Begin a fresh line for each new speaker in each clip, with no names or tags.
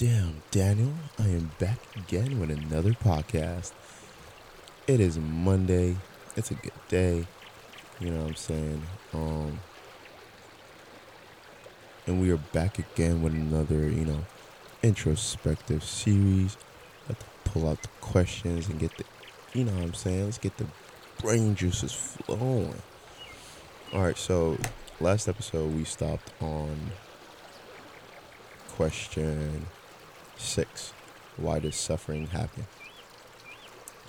Damn, Daniel, I am back again with another podcast. It is Monday. It's a good day. You know what I'm saying? Um and we are back again with another, you know, introspective series. Let to pull out the questions and get the you know what I'm saying? Let's get the brain juices flowing. Alright, so last episode we stopped on question six why does suffering happen?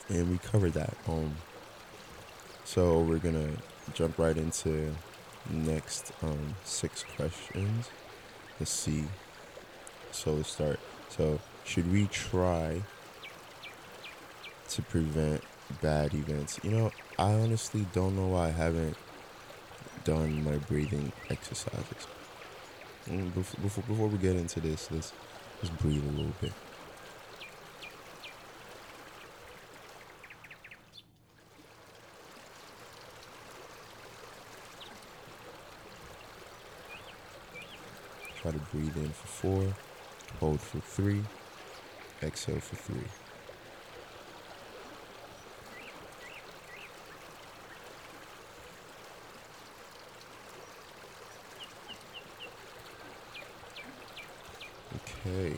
And we covered that um so we're gonna jump right into next um six questions. Let's see. So let's start. So should we try to prevent bad events? You know i honestly don't know why i haven't done my breathing exercises. Mm, before, before we get into this let's just breathe a little bit. Try to breathe in for four, hold for three, exhale for three. Okay.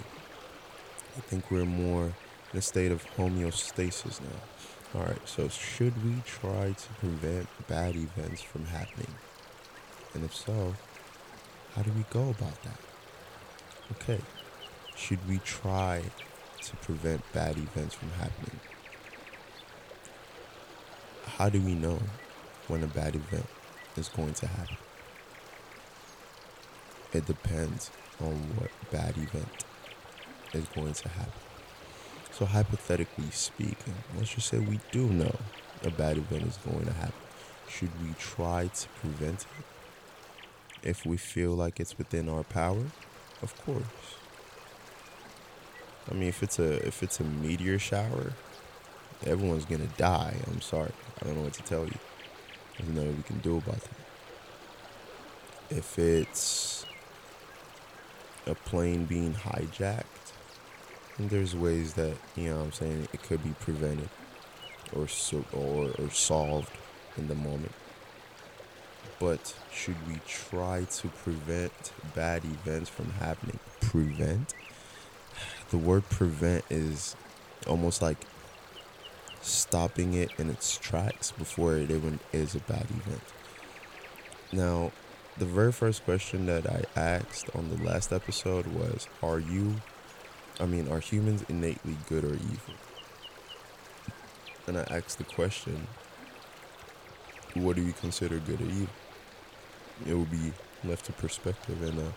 I think we're more in a state of homeostasis now. All right, so should we try to prevent bad events from happening? And if so, how do we go about that? Okay, should we try to prevent bad events from happening? How do we know when a bad event is going to happen? It depends on what bad event is going to happen. So, hypothetically speaking, let's just say we do know a bad event is going to happen. Should we try to prevent it? If we feel like it's within our power, of course. I mean, if it's a if it's a meteor shower, everyone's gonna die. I'm sorry, I don't know what to tell you. There's nothing we can do about that. If it's a plane being hijacked. And there's ways that, you know I'm saying, it could be prevented or, so, or, or solved in the moment. But should we try to prevent bad events from happening? Prevent? The word prevent is almost like stopping it in its tracks before it even is a bad event. Now, the very first question that I asked on the last episode was Are you, I mean, are humans innately good or evil? And I asked the question What do you consider good or evil? It would be left to perspective and a,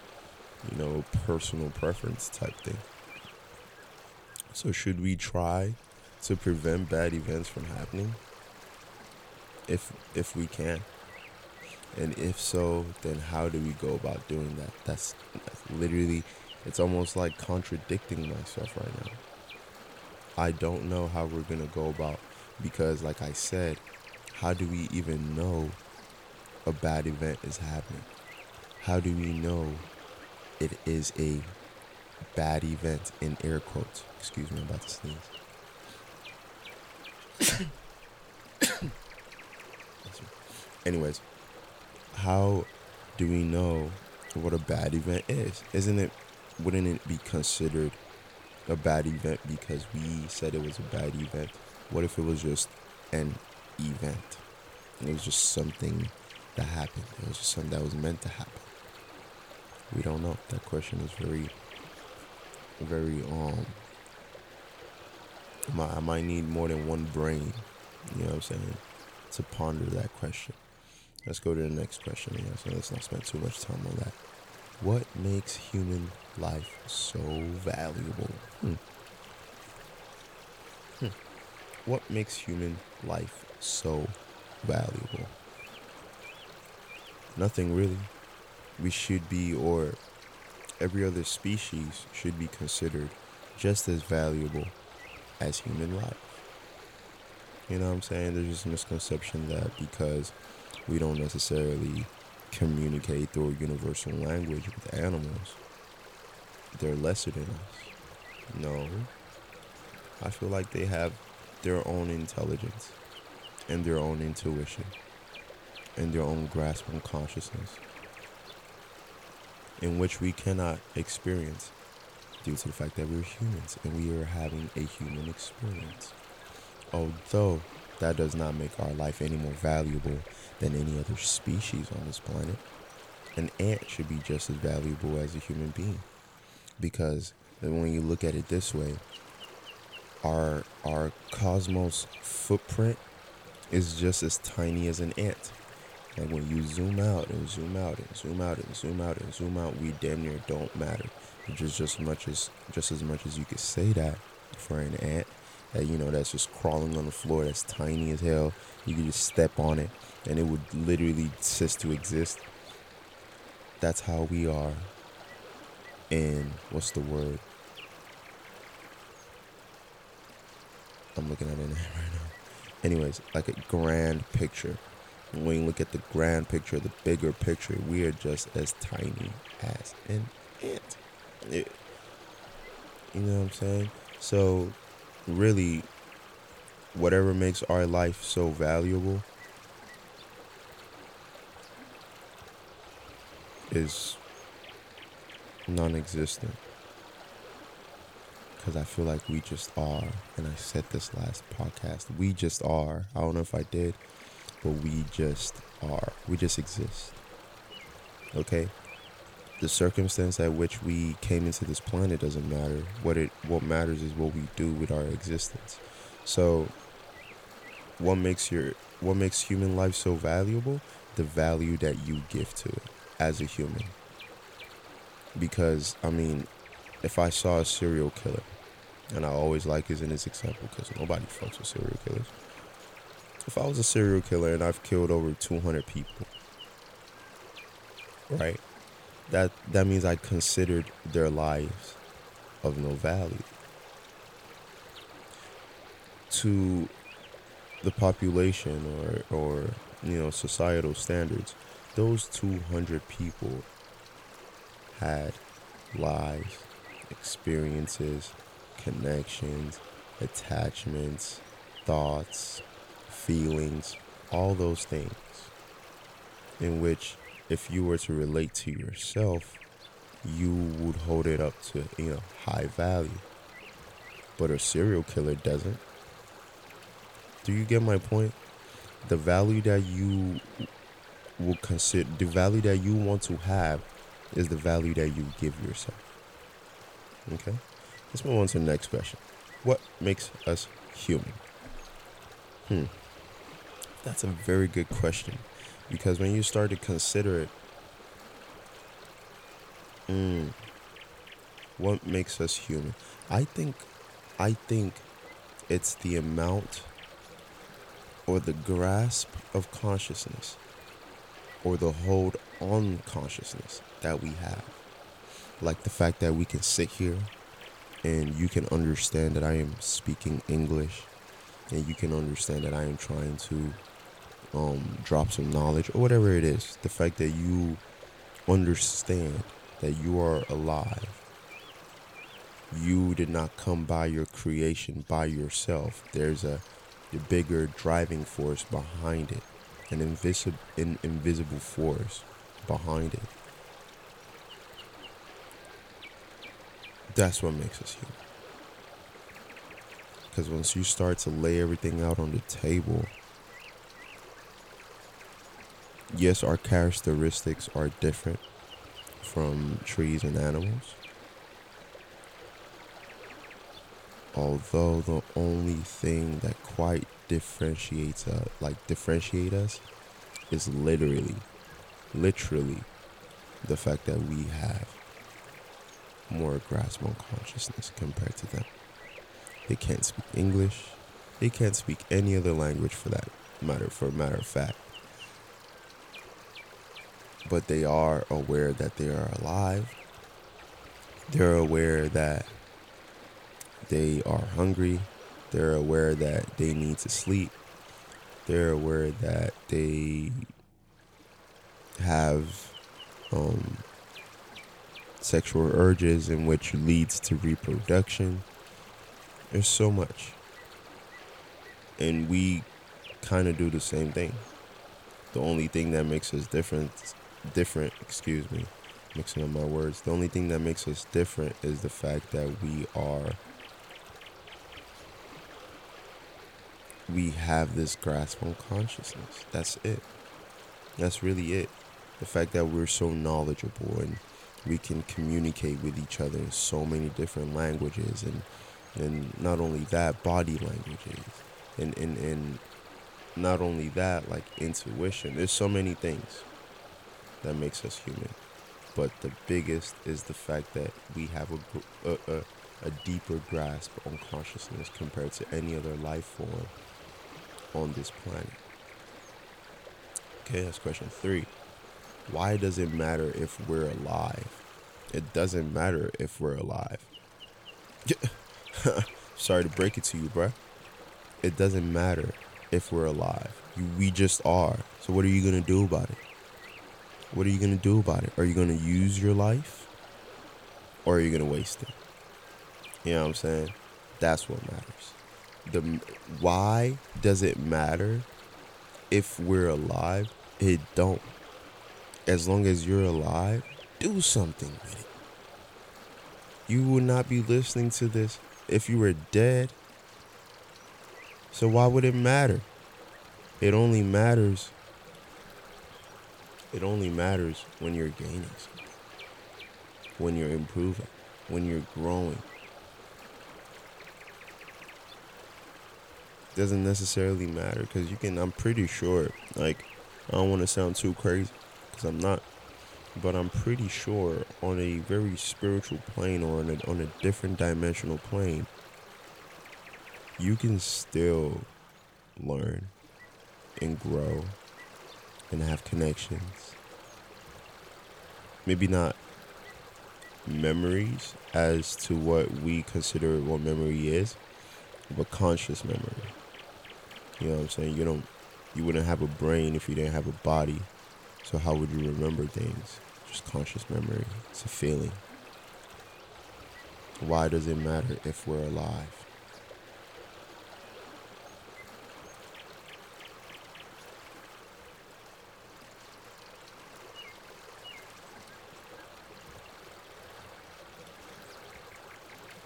you know, personal preference type thing. So, should we try to prevent bad events from happening? If if we can. And if so, then how do we go about doing that? That's, that's literally, it's almost like contradicting myself right now. I don't know how we're going to go about because, like I said, how do we even know a bad event is happening? How do we know it is a bad event in air quotes? Excuse me, I'm about to sneeze. Anyways, how do we know what a bad event is? Isn't it, wouldn't it be considered a bad event because we said it was a bad event? What if it was just an event? It was just something that happened. It was just something that was meant to happen. We don't know. That question is very, very um. I might need more than one brain. You know what I'm saying? To ponder that question. Let's go to the next question. So let's not spend too much time on that. What makes human life so valuable? Hmm. Hmm. What makes human life so valuable? Nothing really. We should be, or every other species should be considered just as valuable as human life. You know what I'm saying? There's a misconception that because we don't necessarily communicate through a universal language with animals. They're lesser than us. No. I feel like they have their own intelligence and their own intuition and their own grasp on consciousness in which we cannot experience due to the fact that we're humans and we are having a human experience. Although that does not make our life any more valuable than any other species on this planet, an ant should be just as valuable as a human being. Because when you look at it this way, our our cosmos footprint is just as tiny as an ant. Like when you zoom out and zoom out and zoom out and zoom out and zoom out, we damn near don't matter. Just just much as just as much as you could say that for an ant that you know that's just crawling on the floor that's tiny as hell. You could just step on it and it would literally cease to exist. That's how we are. And what's the word? I'm looking at it right now. Anyways, like a grand picture. When you look at the grand picture, the bigger picture, we are just as tiny as an ant. It, you know what I'm saying? So, really, whatever makes our life so valuable is non existent because I feel like we just are. And I said this last podcast. We just are. I don't know if I did, but we just are. We just exist. Okay? The circumstance at which we came into this planet doesn't matter. What it what matters is what we do with our existence. So what makes your what makes human life so valuable? The value that you give to it as a human. Because I mean, if I saw a serial killer and I always like using this example because nobody fucks with serial killers. If I was a serial killer and I've killed over 200 people, right? That that means I considered their lives of no value to the population or or you know societal standards. Those 200 people had lives, experiences, connections, attachments, thoughts, feelings, all those things. In which, if you were to relate to yourself, you would hold it up to, you know, high value. But a serial killer doesn't. Do you get my point? The value that you will consider, the value that you want to have is the value that you give yourself. Okay? Let's move on to the next question. What makes us human? Hmm. That's a very good question. Because when you start to consider it, mm, what makes us human? I think I think it's the amount or the grasp of consciousness or the hold on consciousness that we have. Like the fact that we can sit here and you can understand that I am speaking English and you can understand that I am trying to um, drop some knowledge or whatever it is. The fact that you understand that you are alive. You did not come by your creation by yourself. There's a, a bigger driving force behind it, an invisible, an invisible force behind it. That's what makes us human. Because once you start to lay everything out on the table, yes, our characteristics are different from trees and animals. Although the only thing that quite differentiates us, like differentiate us, is literally, literally, the fact that we have more grasp on consciousness compared to them. They can't speak English. They can't speak any other language for that matter for matter of fact. But they are aware that they are alive. They're aware that they are hungry. They're aware that they need to sleep. They're aware that they have um, sexual urges, and which leads to reproduction. There's so much. And we kind of do the same thing. The only thing that makes us different, different, excuse me, mixing up my words. The only thing that makes us different is the fact that we are we have this grasp on consciousness. That's it. That's really it. The fact that we're so knowledgeable and we can communicate with each other in so many different languages and and not only that, body languages. And and, and not only that, like intuition. There's so many things that makes us human. But the biggest is the fact that we have a, a, a, a deeper grasp on consciousness compared to any other life form on this planet. Okay, that's question three. Why does it matter if we're alive? It doesn't matter if we're alive. Sorry to break it to you, bruh. It doesn't matter if we're alive. You, we just are. So what are you gonna do about it? What are you gonna do about it? Are you gonna use your life, or are you gonna waste it? You know what I'm saying? That's what matters. The why does it matter if we're alive? It don't. As long as you're alive, do something with it. You would not be listening to this if you were dead. So why would it matter? It only matters. It only matters when you're gaining something, when you're improving, when you're growing. It Doesn't necessarily matter because you can. I'm pretty sure. Like, I don't want to sound too crazy because I'm not but I'm pretty sure on a very spiritual plane or on a, on a different dimensional plane, you can still learn and grow and have connections. Maybe not memories as to what we consider what memory is, but conscious memory. You know what I'm saying? You don't you wouldn't have a brain if you didn't have a body. So how would you remember things? Just conscious memory. It's a feeling. Why does it matter if we're alive?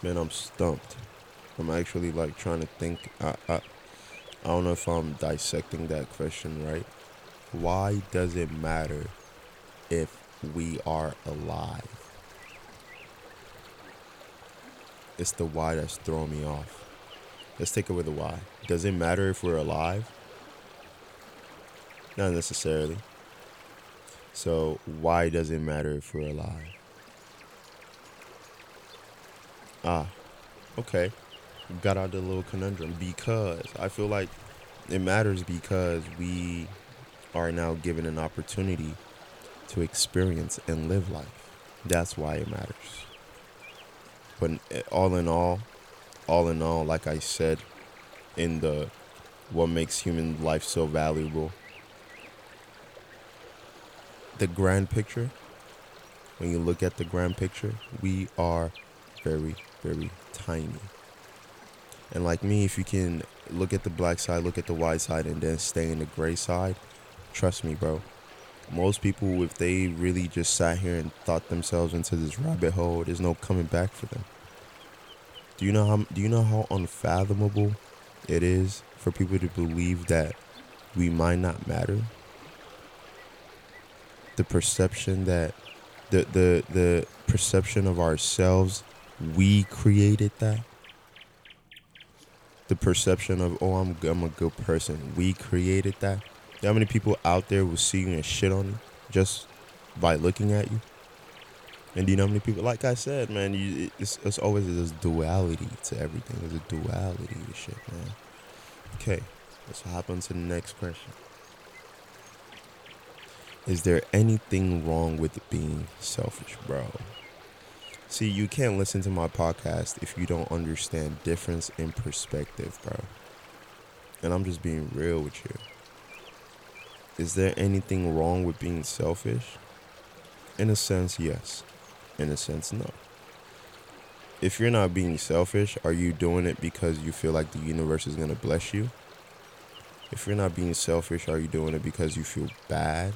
Man, I'm stumped. I'm actually like trying to think. I, I, I don't know if I'm dissecting that question right. Why does it matter if we are alive. It's the why that's throwing me off. Let's take away the why. Does it matter if we're alive? Not necessarily. So, why does it matter if we're alive? Ah, okay. Got out the little conundrum because I feel like it matters because we are now given an opportunity to experience and live life. That's why it matters. But all in all, all in all, like I said in the what makes human life so valuable, the grand picture, when you look at the grand picture, we are very, very tiny. And like me, if you can look at the black side, look at the white side, and then stay in the gray side, trust me, bro, most people, if they really just sat here and thought themselves into this rabbit hole, there's no coming back for them. Do you know how? Do you know how unfathomable it is for people to believe that we might not matter? The perception that the the the perception of ourselves, we created that. The perception of oh I'm I'm a good person, we created that you know how many people out there will see you and shit on you just by looking at you? And do you know how many people? Like I said, man, you, it's, it's always this duality to everything. There's a duality to shit, man. Okay, let's hop on to the next question. Is there anything wrong with being selfish, bro? See, you can't listen to my podcast if you don't understand difference in perspective, bro. And I'm just being real with you. Is there anything wrong with being selfish? In a sense, yes. In a sense, no. If you're not being selfish, are you doing it because you feel like the universe is going to bless you? If you're not being selfish, are you doing it because you feel bad?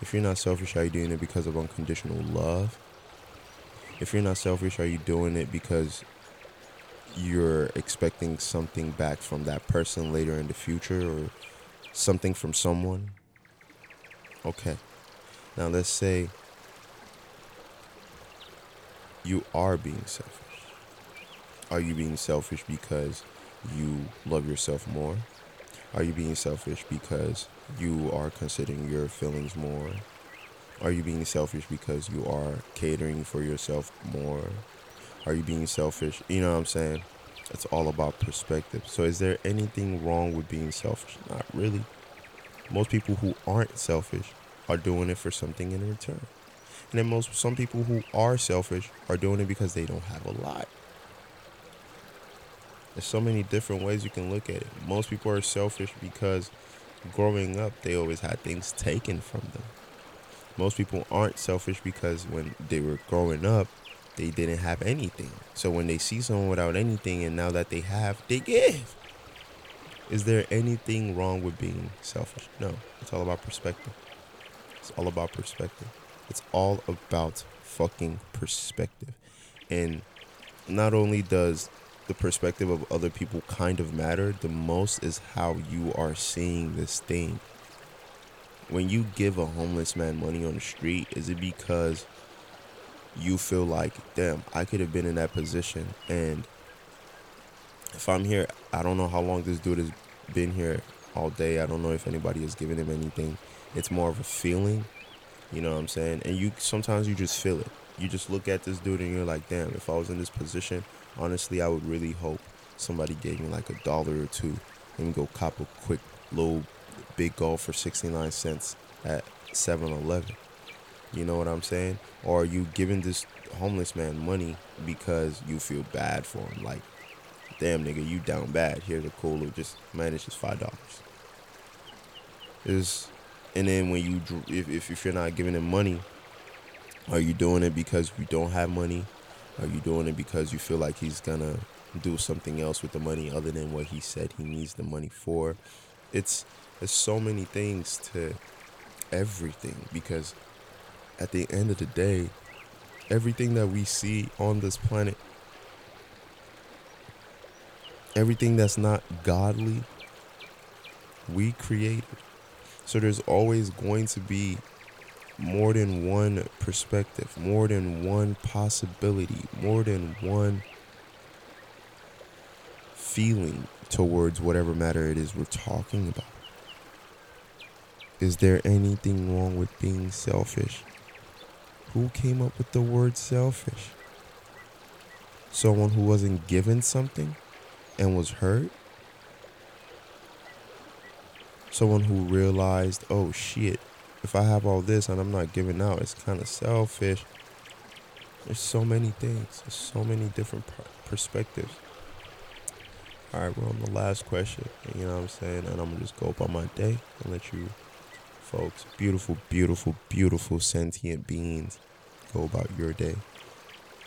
If you're not selfish, are you doing it because of unconditional love? If you're not selfish, are you doing it because you're expecting something back from that person later in the future or something from someone? Okay. Now let's say you are being selfish. Are you being selfish because you love yourself more? Are you being selfish because you are considering your feelings more? Are you being selfish because you are catering for yourself more? Are you being selfish? You know what I'm saying? It's all about perspective. So, is there anything wrong with being selfish? Not really. Most people who aren't selfish are doing it for something in return. And then most some people who are selfish are doing it because they don't have a lot. There's so many different ways you can look at it. Most people are selfish because growing up they always had things taken from them. Most people aren't selfish because when they were growing up, they didn't have anything. So when they see someone without anything and now that they have, they give. Is there anything wrong with being selfish? No. It's all about perspective. It's all about perspective. It's all about fucking perspective. And not only does the perspective of other people kind of matter, the most is how you are seeing this thing. When you give a homeless man money on the street, is it because you feel like, damn, I could have been in that position and if I'm here, I don't know how long this dude has been here all day. I don't know if anybody has given him anything. It's more of a feeling, you know what I'm saying? And you sometimes you just feel it. You just look at this dude and you're like, damn, if I was in this position, honestly, I would really hope somebody gave me like a dollar or two and go cop a quick little big gulp for 69 cents at 7-Eleven. You know what I'm saying? Or are you giving this homeless man money because you feel bad for him? Like, damn nigga, you down bad. Here's a cooler. Just man, it's just five dollars. Is and then when you if if you're not giving him money, are you doing it because you don't have money? Are you doing it because you feel like he's gonna do something else with the money other than what he said he needs the money for? It's there's so many things to everything because at the end of the day, everything that we see on this planet everything that's not godly, we created. So there's always going to be more than one perspective, more than one possibility, more than one feeling towards whatever matter it is we're talking about. Is there anything wrong with being selfish? Who came up with the word selfish? Someone who wasn't given something? and was hurt. Someone who realized, oh shit, if I have all this and I'm not giving out, it's kind of selfish. There's so many things, there's so many different perspectives. All right, we're on the last question. You know what I'm saying? And I'm gonna just go about my day and let you folks, beautiful, beautiful, beautiful sentient beings, go about your day.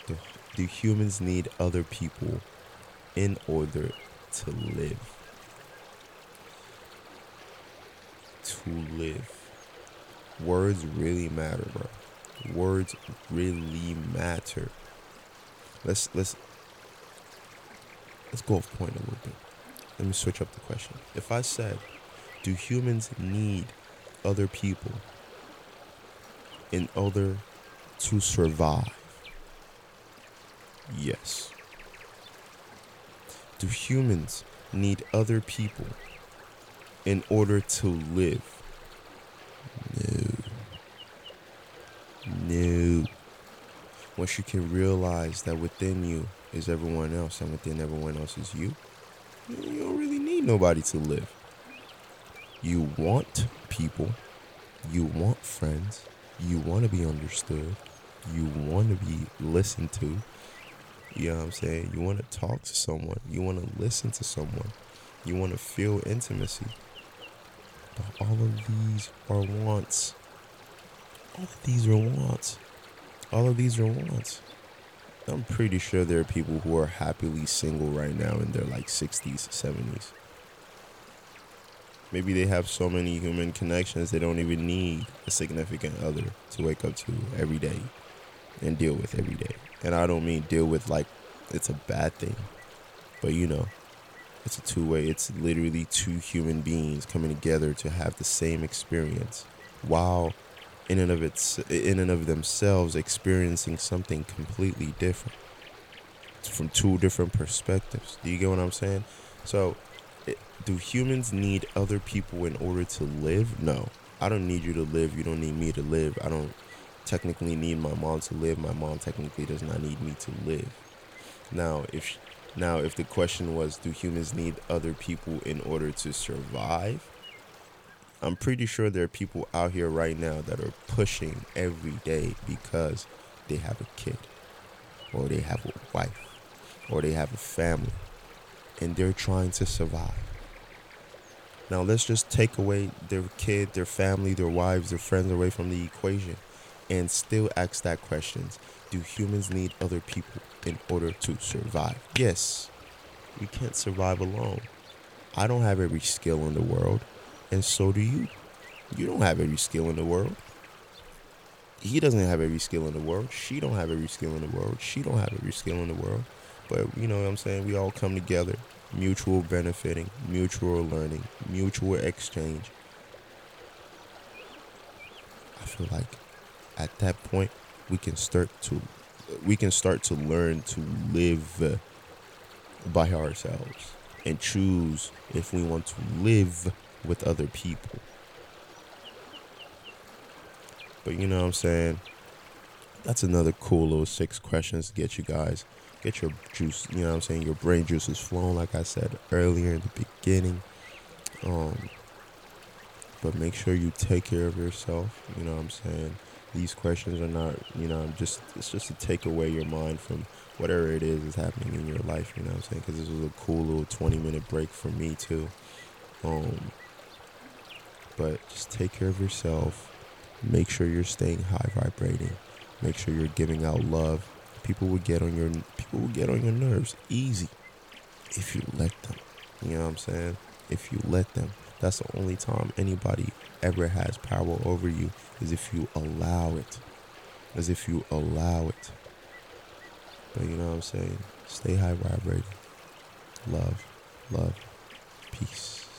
Do, do humans need other people in order to live. To live. Words really matter, bro. Words really matter. Let's let's let's go off point a little bit. Let me switch up the question. If I said, do humans need other people in order to survive? Yes. Do humans need other people in order to live? No. No. Once you can realize that within you is everyone else and within everyone else is you, you don't really need nobody to live. You want people, you want friends, you want to be understood, you want to be listened to, you know what I'm saying? You want to talk to someone. You want to listen to someone. You want to feel intimacy. But all of these are wants. All of these are wants. All of these are wants. I'm pretty sure there are people who are happily single right now in their like 60s, 70s. Maybe they have so many human connections they don't even need a significant other to wake up to every day and deal with every day. And I don't mean deal with like it's a bad thing, but you know, it's a two way. It's literally two human beings coming together to have the same experience while in and of its in and of themselves experiencing something completely different it's from two different perspectives. Do you get what I'm saying? So, do humans need other people in order to live? No. I don't need you to live. You don't need me to live. I don't technically need my mom to live. My mom technically does not need me to live. Now, if now if the question was do humans need other people in order to survive? I'm pretty sure there are people out here right now that are pushing every day because they have a kid or they have a wife or they have a family and they're trying to survive. Now, let's just take away their kid, their family, their wives, their friends away from the equation and still ask that question Do humans need other people in order to survive? Yes, we can't survive alone. I don't have every skill in the world and so do you. You don't have every skill in the world. He doesn't have every skill in the world. She don't have every skill in the world. She don't have every skill in the world. But you know what I'm saying? We all come together, mutual benefiting, mutual learning, mutual exchange. I feel like at that point we can start to we can start to learn to live by ourselves and choose if we want to live with other people. But you know what I'm saying? That's another cool little six questions to get you guys, get your juice, you know what I'm saying? Your brain juice is flowing, like I said earlier in the beginning. Um, but make sure you take care of yourself. You know what I'm saying? These questions are not, you know, just it's just to take away your mind from whatever it is is happening in your life. You know what I'm saying? Because this was a cool little 20 minute break for me too. Um, but just take care of yourself. Make sure you're staying high vibrating. Make sure you're giving out love. People will get on your people will get on your nerves easy if you let them. You know what I'm saying? If you let them. That's the only time anybody ever has power over you is if you allow it. As if you allow it. But you know what I'm saying? Stay high vibrating. Love, love, peace.